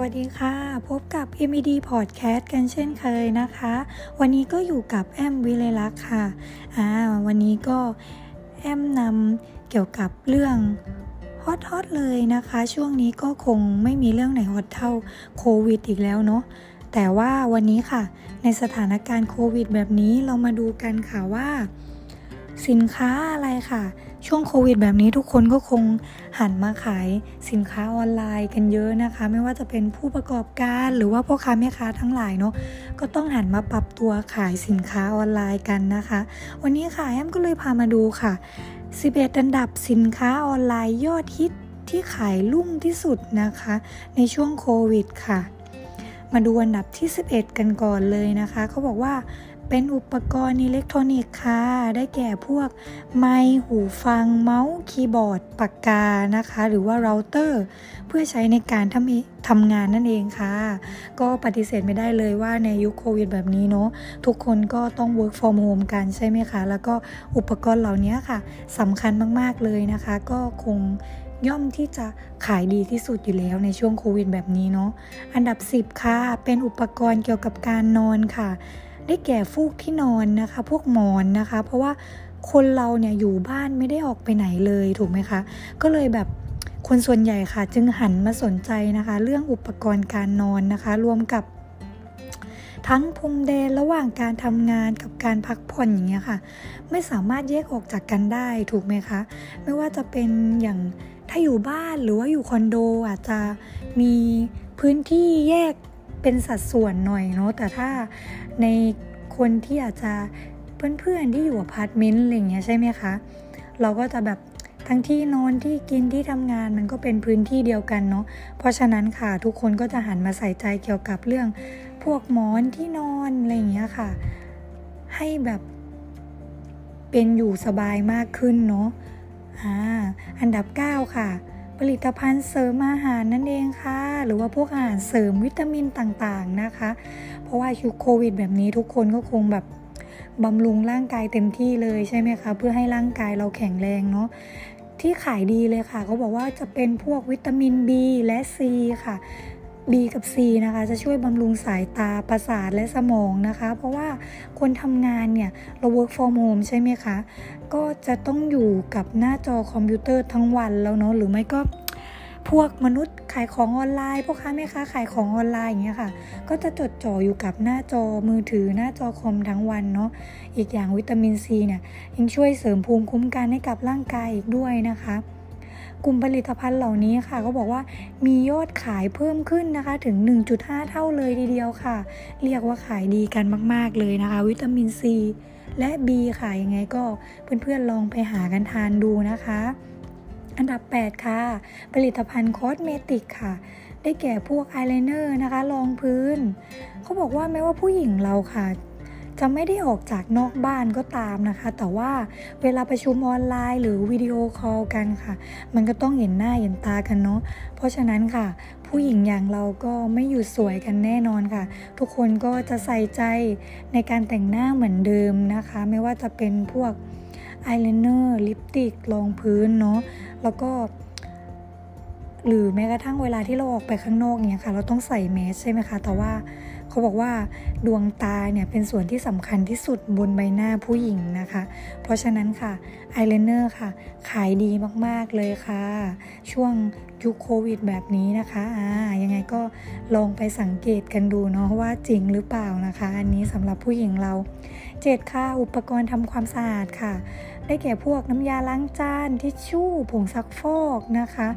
วัสดีค่ะ พบกับ MED Podcast กันเช่นเคยนะคะ วันนี้ก็อยู่กับแอมวิเลลักษ์ค่ะอ่าวันนี้ก็แอมนำเกี่ยวกับเรื่องฮอตฮอตเลยนะคะ ช่วงนี้ก็คงไม่มีเรื่องไหนฮอตเท่าโควิดอีกแล้วเนาะแต่ว่าวันนี้ค่ะ ในสถานการณ์โควิดแบบนี้เรามาดูกันค่ะว่า สินค้าอะไรค่ะ ช่วงโควิดแบบนี้ทุกคนก็คงหันมาขายสินค้าออนไลน์กันเยอะนะคะ ไม่ว่าจะเป็นผู้ประกอบการหรือว่าพ่อค้าแม่ค้าทั้งหลายเนาะก็ต้องหันมาปรับตัวขายสินค้าออนไลน์กันนะคะ วันนี้ค่ะแอมก็เลยพามาดูค่ะ 11 อันดับสินค้าออนไลน์ยอดฮิตที่ขายรุ่งที่สุดนะคะ ในช่วงโควิดค่ะ มาดูอันดับที่ 11 กันก่อนเลยนะคะเขาบอกว่า เป็นอุปกรณ์อิเล็กทรอนิกส์ค่ะ ได้แก่พวกไมค์หูฟัง เมาส์ คีย์บอร์ด ปากกานะคะ หรือว่าเราเตอร์ เพื่อใช้ในการทำทำงานนั่นเองค่ะ ก็ปฏิเสธไม่ได้เลยว่าในยุคโควิดแบบนี้เนาะ ทุกคนก็ต้อง work from home กันใช่ไหมคะ แล้วก็อุปกรณ์เหล่านี้ค่ะสำคัญมากๆเลยนะคะ ก็คงย่อมที่จะขายดีที่สุดอยู่แล้วในช่วงโควิดแบบนี้เนาะ อันดับ 10 ค่ะ เป็นอุปกรณ์เกี่ยวกับการนอนค่ะ ได้แก่ฟูกที่นอนนะคะ พวกหมอนนะคะ เพราะว่าคนเราเนี่ยอยู่บ้านไม่ได้ออกไปไหนเลยถูกไหมคะ ก็เลยแบบคนส่วนใหญ่ค่ะ จึงหันมาสนใจนะคะ เรื่องอุปกรณ์การนอนนะคะ รวมกับทั้งพรมแดนระหว่างการทำงานกับการพักผ่อนอย่างเงี้ยค่ะ ไม่สามารถแยกออกจากกันได้ถูกไหมคะ ไม่ว่าจะเป็นอย่างถ้าอยู่บ้านหรือว่าอยู่คอนโดอาจจะมีพื้นที่แยก เป็นสัดส่วนหน่อยเนาะแต่ถ้าในคนที่อาจจะเพื่อนๆที่อยู่อพาร์ตเมนต์อะไรเงี้ยใช่ไหมคะ เราก็จะแบบทั้งที่นอนที่กินที่ทำงานมันก็เป็นพื้นที่เดียวกันเนาะเพราะฉะนั้นค่ะทุกคนก็จะหันมาใส่ใจเกี่ยวกับเรื่องพวกหมอนที่นอนอะไรเงี้ยค่ะ ให้แบบเป็นอยู่สบายมากขึ้นเนาะอ่าอันดับ 9 ค่ะ ผลิตภัณฑ์เสริมอาหารนั่นเองค่ะ หรือว่าพวกอาหารเสริมวิตามินต่างๆนะคะ เพราะว่าชุกโควิด แบบนี้ทุกคนก็คงแบบบำรุงร่างกายเต็มที่เลยใช่ไหมคะเพื่อให้ร่างกายเราแข็งแรงเนาะที่ขายดีเลยค่ะเขาบอกว่าจะเป็นพวกวิตามิน B และ C ค่ะ B กับ C นะคะจะช่วยบำรุงสายตาประสาทและสมองนะคะ เพราะว่าคนทำงานเนี่ยเรา work from home ใช่ไหมคะ ก็จะต้องอยู่กับหน้าจอคอมพิวเตอร์ทั้งวันแล้วเนาะหรือไม่ก็พวกมนุษย์ขายของออนไลน์พวกค้าแม่ค้าขายของออนไลน์อย่างเงี้ยค่ะ ก็จะจดจ่ออยู่กับหน้าจอมือถือหน้าจอคอมทั้งวันเนาะอีกอย่างวิตามินซีเนี่ยยังช่วยเสริมภูมิคุ้มกันให้กับร่างกายอีกด้วยนะคะ กลุ่มผลิตภัณฑ์เหล่านี้ค่ะก็บอกว่ามียอดขายเพิ่มขึ้นนะคะถึง 1.5 เท่าเลยทีเดียวค่ะ เรียกว่าขายดีกันมาก ๆ เลยนะคะ วิตามินซีและ B ค่ะยังไงก็เพื่อนๆลองไปหากันทานดูนะคะ อันดับ 8 ค่ะ ผลิตภัณฑ์ cosmetic ค่ะได้แก่พวกอายไลเนอร์นะคะรองพื้น เขาบอกว่าแม้ว่าผู้หญิงเราค่ะ จะไม่ได้ออกจากนอกบ้านก็ตามนะคะ แต่ว่าเวลาประชุมออนไลน์ หรือวิดีโอคอลกันค่ะ มันก็ต้องเห็นหน้าเห็นตากันเนาะเพราะฉะนั้นค่ะ ผู้หญิงอย่างเราก็ไม่หยุดสวยกันแน่นอนค่ะ ทุกคนก็จะใส่ใจในการแต่งหน้าเหมือนเดิมนะคะ ไม่ว่าจะเป็นพวกอายไลเนอร์ลิปสติกรองพื้นเนาะแล้วก็ หรือแม้กระทั่งเวลาที่เราออกไปข้างนอกเนี่ยค่ะ เราต้องใส่แมสใช่ไหมคะ แต่ว่าเขาบอกว่าดวงตาเนี่ยเป็นส่วนที่สำคัญที่สุดบนใบหน้าผู้หญิงนะคะ เพราะฉะนั้นค่ะอายไลเนอร์ค่ะ ขายดีมากๆเลยค่ะ ช่วง ยุคโควิดแบบนี้นะคะอ่ายังไงก็ลองไปสังเกตกันดูเนาะว่าจริงหรือเปล่านะคะ อันนี้สำหรับผู้หญิงเราเจ็ดค่ะ อุปกรณ์ทำความสะอาดค่ะ ได้แก่พวกน้ำยาล้างจานทิชชู่ผงซักฟอกนะคะ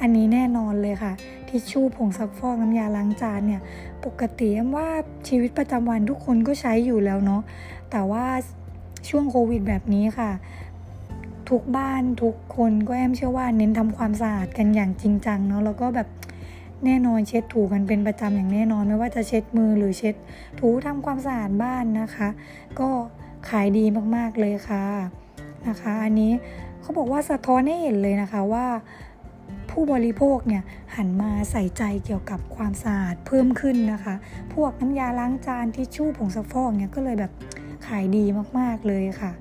อันนี้แน่นอนเลยค่ะ ทิชชู่ผงซักฟอกน้ำยาล้างจานเนี่ยปกติว่าชีวิตประจำวันทุกคนก็ใช้อยู่แล้วเนาะแต่ว่าช่วงโควิดแบบนี้ค่ะ ทุกบ้านทุกคนก็แอมเชื่อว่าเน้นทำความสะอาดกันอย่างจริงจังเนาะแล้วก็แบบแน่นอนเช็ดถูกันเป็นประจำอย่างแน่นอนไม่ว่าจะเช็ดมือหรือเช็ดถูทำความสะอาดบ้านนะคะ ก็ขายดีมากๆเลยค่ะนะคะ อันนี้เขาบอกว่าสะท้อนให้เห็นเลยนะคะว่าผู้บริโภคเนี่ยหันมาใส่ใจเกี่ยวกับความสะอาดเพิ่มขึ้นนะคะ พวกน้ำยาล้างจานทิชชู่ผงซักฟอกเนี่ยก็เลยแบบขายดีมากๆเลยค่ะ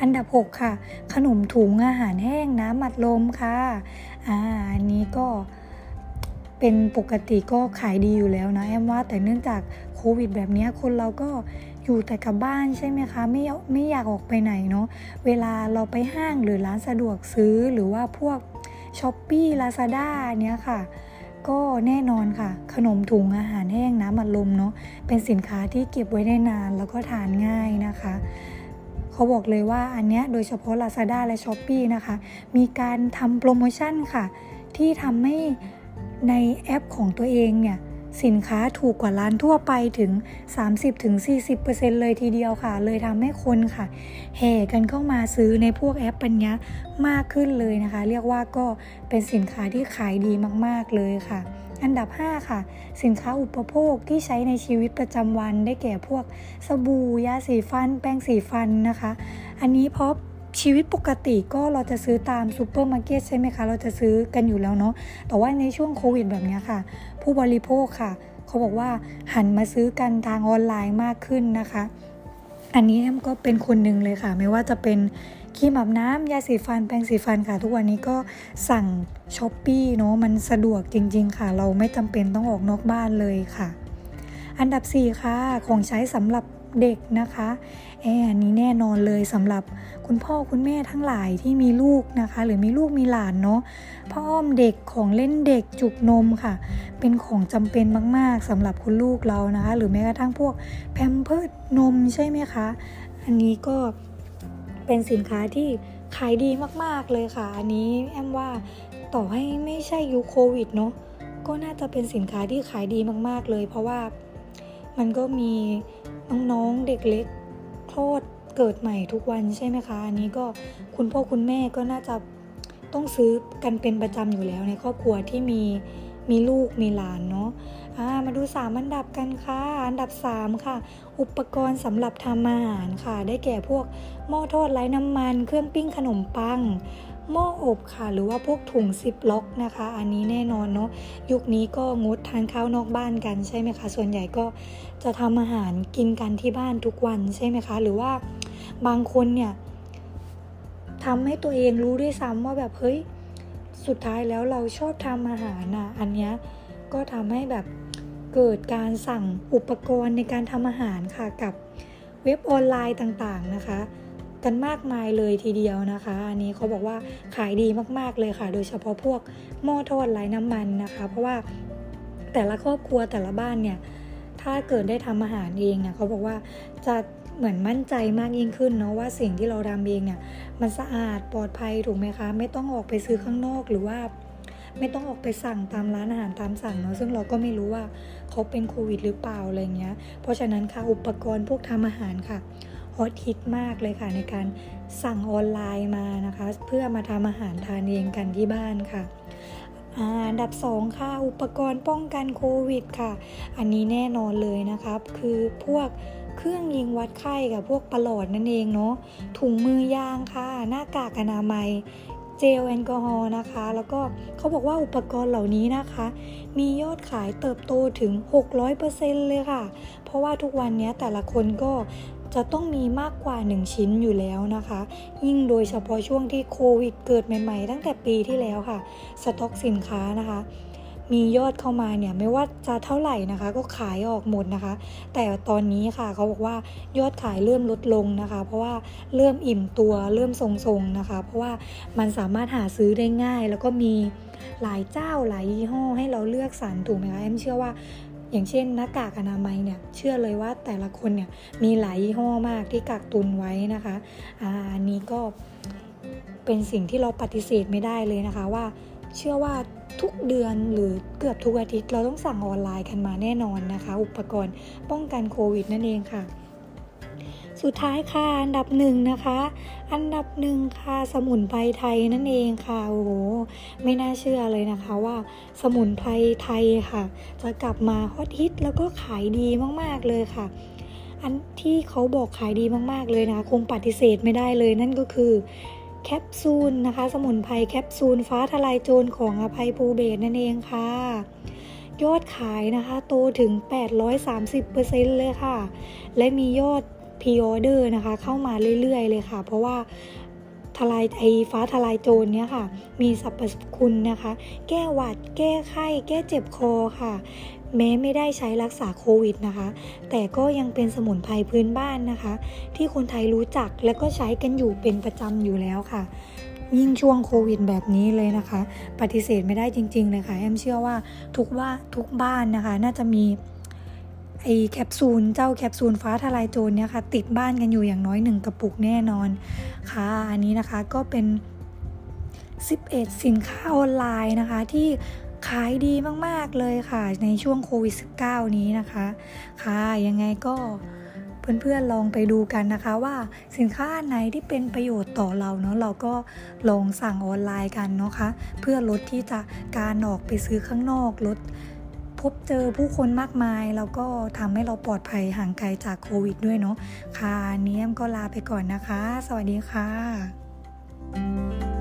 อันดับ 6 ค่ะ ขนมถุงอาหารแห้งน้ำมัดลมค่ะอ่าอันนี้ก็เป็นปกติก็ขายดีอยู่แล้วนะแอมว่าแต่เนื่องจากโควิดแบบนี้คนเราก็อยู่แต่กับบ้านใช่ไหมคะ ไม่ไม่อยากออกไปไหนเนาะเวลาเราไปห้างหรือร้านสะดวกซื้อหรือว่าพวกช้อปปี้ลาซาด้าเนี้ยค่ะ ก็แน่นอนค่ะ ขนมถุงอาหารแห้งน้ำอัดลมเนาะเป็นสินค้าที่เก็บไว้ได้นานแล้วก็ทานง่ายนะคะ เขาบอกเลยว่าอันเนี้ยโดยเฉพาะ Lazada และ s h อ p e e นะคะ มีการทำโปรโมชั่นค่ะ ที่ทำให้ในแอปของตัวเองเนี่ยสินค้าถูกกว่าร้านทั่วไปถึง 30-40%เลยทีเดียวค่ะ เลยทำให้คนค่ะแห่กันเข้ามาซื้อในพวกแอปปัญญามากขึ้นเลยนะคะ เรียกว่าก็เป็นสินค้าที่ขายดีมาก ๆ เลยค่ะ อันดับ 5 ค่ะ สินค้าอุปโภคที่ใช้ในชีวิตประจำวันได้แก่พวกสบู่ยาสีฟัน แป้งสีฟันนะคะ อันนี้เพราะชีวิตปกติก็เราจะซื้อตามซูเปอร์มาร์เก็ตใช่ไหมคะ เราจะซื้อกันอยู่แล้วเนาะแต่ว่าในช่วงโควิดแบบนี้ค่ะ ผู้บริโภคค่ะ เขาบอกว่าหันมาซื้อกันทางออนไลน์มากขึ้นนะคะ อันนี้แอมก็เป็นคนหนึ่งเลยค่ะ ไม่ว่าจะเป็น ครีมอาบน้ำยาสีฟันแปรงสีฟันค่ะ ทุกวันนี้ก็สั่งช้อปปี้เนาะมันสะดวกจริง ๆ ค่ะ เราไม่จำเป็นต้องออกนอกบ้านเลยค่ะ อันดับ 4 ค่ะ ของใช้สำหรับเด็กนะคะแออันนี้แน่นอนเลยสำหรับคุณพ่อคุณแม่ทั้งหลายที่มีลูกนะคะ หรือมีลูกมีหลานเนาะพ่ออ้อมเด็กของเล่นเด็กจุกนมค่ะ เป็นของจำเป็นมาก ๆสำหรับคุณลูกเรานะคะ หรือแม้กระทั่งพวกแพมเพิร์ดนมใช่ไหมคะ อันนี้ก็ เป็นสินค้าที่ขายดีมากๆเลยค่ะ อันนี้แอมว่าต่อให้ไม่ใช่ยุคโควิดเนาะก็น่าจะเป็นสินค้าที่ขายดีมาก ๆ เลย เพราะว่ามันก็มีน้องๆเด็กเล็กคลอดเกิดใหม่ทุกวันใช่ไหมคะ อันนี้ก็คุณพ่อคุณแม่ก็น่าจะต้องซื้อกันเป็นประจำอยู่แล้วในครอบครัวที่มีมีลูกมีหลานเนาะะ มาดู 3 อันดับกันค่ะ อันดับ 3 ค่ะ อุปกรณ์สำหรับทำอาหารค่ะ ได้แก่พวกหม้อทอดไร้น้ำมัน เครื่องปิ้งขนมปังหม้ออบค่ะ หรือว่าพวกถุงซิปล็อกนะคะ อันนี้แน่นอนเนาะยุคนี้ก็งดทานข้าวนอกบ้านกันใช่ไหมคะ ส่วนใหญ่ก็จะทำอาหารกินกันที่บ้านทุกวันใช่ไหมคะ หรือว่าบางคนเนี่ยทำให้ตัวเองรู้ด้วยซ้ำว่าแบบเฮ้ยสุดท้ายแล้วเราชอบทำอาหารนะอันนี้ก็ทำให้แบบ เกิดการสั่งอุปกรณ์ในการทำอาหารค่ะกับเว็บออนไลน์ต่างๆนะคะ กันมากมายเลยทีเดียวนะคะ อันนี้เขาบอกว่าขายดีมากๆเลยค่ะ โดยเฉพาะพวกหม้อทอดไร้น้ำมันนะคะ เพราะว่าแต่ละครอบครัวแต่ละบ้านเนี่ยถ้าเกิดได้ทำอาหารเองเนี่ยเขาบอกว่าจะเหมือนมั่นใจมากยิ่งขึ้นเนาะว่าสิ่งที่เราทำเองเนี่ยมันสะอาดปลอดภัยถูกไหมคะ ไม่ต้องออกไปซื้อข้างนอกหรือว่า ไม่ต้องออกไปสั่งตามร้านอาหารตามสั่งเนาะซึ่งเราก็ไม่รู้ว่าเขาเป็นโควิดหรือเปล่าอะไรเงี้ย เพราะฉะนั้นค่ะอุปกรณ์พวกทำอาหารค่ะฮอตฮิตมากเลยค่ะในการสั่งออนไลน์มานะคะ เพื่อมาทำอาหารทานเองกันที่บ้านค่ะอันดับ 2 ค่ะ อุปกรณ์ป้องกันโควิดค่ะ อันนี้แน่นอนเลยนะครับคือพวกเครื่องยิงวัดไข้กับพวกปลอดนั่นเองเนาะถุงมือยางค่ะ หน้ากากอนามัย เจลแอลกอฮอล์นะคะ แล้วก็เขาบอกว่าอุปกรณ์เหล่านี้นะคะ มียอดขายเติบโตถึง 600%เลยค่ะ เพราะว่าทุกวันนี้แต่ละคนก็จะต้องมีมากกว่า 1 ชิ้นอยู่แล้วนะคะ ยิ่งโดยเฉพาะช่วงที่โควิดเกิดใหม่ๆ ตั้งแต่ปีที่แล้วค่ะ สต็อกสินค้านะคะ มียอดเข้ามาเนี่ยไม่ว่าจะเท่าไหร่นะคะ ก็ขายออกหมดนะคะ แต่ตอนนี้ค่ะเขาบอกว่ายอดขายเริ่มลดลงนะคะ เพราะว่าเริ่มอิ่มตัวเริ่มทรงๆนะคะ เพราะว่ามันสามารถหาซื้อได้ง่าย แล้วก็มีหลายเจ้าหลายยี่ห้อให้เราเลือกสรรถูกไหมคะแอมเชื่อว่าอย่างเช่นหน้ากากอนามัยเนี่ยเชื่อเลยว่าแต่ละคนเนี่ยมีหลายยี่ห้อมากที่กักตุนไว้นะคะอันนี้ก็เป็นสิ่งที่เราปฏิเสธไม่ได้เลยนะคะว่าเชื่อว่า ทุกเดือนหรือเกือบทุกอาทิตย์เราต้องสั่งออนไลน์กันมาแน่นอนนะคะ อุปกรณ์ป้องกันโควิดนั่นเองค่ะ สุดท้ายค่ะ อันดับหนึ่งนะคะ อันดับหนึ่งค่ะสมุนไพรไทยนั่นเองค่ะโอ้โหไม่น่าเชื่อเลยนะคะว่าสมุนไพรไทยค่ะ จะกลับมาฮอตฮิตแล้วก็ขายดีมากๆเลยค่ะ อันที่เขาบอกขายดีมากๆเลยนะคงปฏิเสธไม่ได้เลยนั่นก็คือ แคปซูลนะคะ สมุนไพรแคปซูลฟ้าทลายโจรของอภัยภูเบศรนั่นเองค่ะ ยอดขายนะคะ โตถึง 830%เลยค่ะ และมียอด pre-order นะคะ เข้ามาเรื่อยๆเลยค่ะ เพราะว่า ทลายไอฟ้าทลายโจรเนี่ยค่ะ มีสรรพคุณนะคะ แก้หวัด แก้ไข้ แก้เจ็บคอค่ะ แม้ไม่ได้ใช้รักษาโควิดนะคะ แต่ก็ยังเป็นสมุนไพรพื้นบ้านนะคะ ที่คนไทยรู้จักและก็ใช้กันอยู่เป็นประจำอยู่แล้วค่ะยิ่งช่วงโควิดแบบนี้เลยนะคะ ปฏิเสธไม่ได้จริง ๆ เลยค่ะ แอมเชื่อว่าทุกว่าทุกบ้านนะคะ น่าจะมี ไอแคปซูลเจ้าแคปซูลฟ้าทลายโจรเนี่ยค่ะ ติดบ้านกันอยู่อย่างน้อยหนึ่งกระปุกแน่นอนค่ะ อันนี้นะคะก็เป็น 11 สินค้าออนไลน์นะคะที่ขายดีมาก ๆ เลยค่ะ ในช่วงโควิด -19 นี้นะคะ ค่ะ ยังไงก็เพื่อนๆลองไปดูกันนะคะว่าสินค้าไหนที่เป็นประโยชน์ต่อเราเนาะเราก็ลองสั่งออนไลน์กันเนาะคะ เพื่อลดที่จะการออกไปซื้อข้างนอกลด บเจอผู้คนมากมาย แล้วก็ทำให้เราปลอดภัยห่างไกลจากโควิดด้วยเนาะค่ะเนี้ยมก็ลาไปก่อนนะคะ สวัสดีค่ะ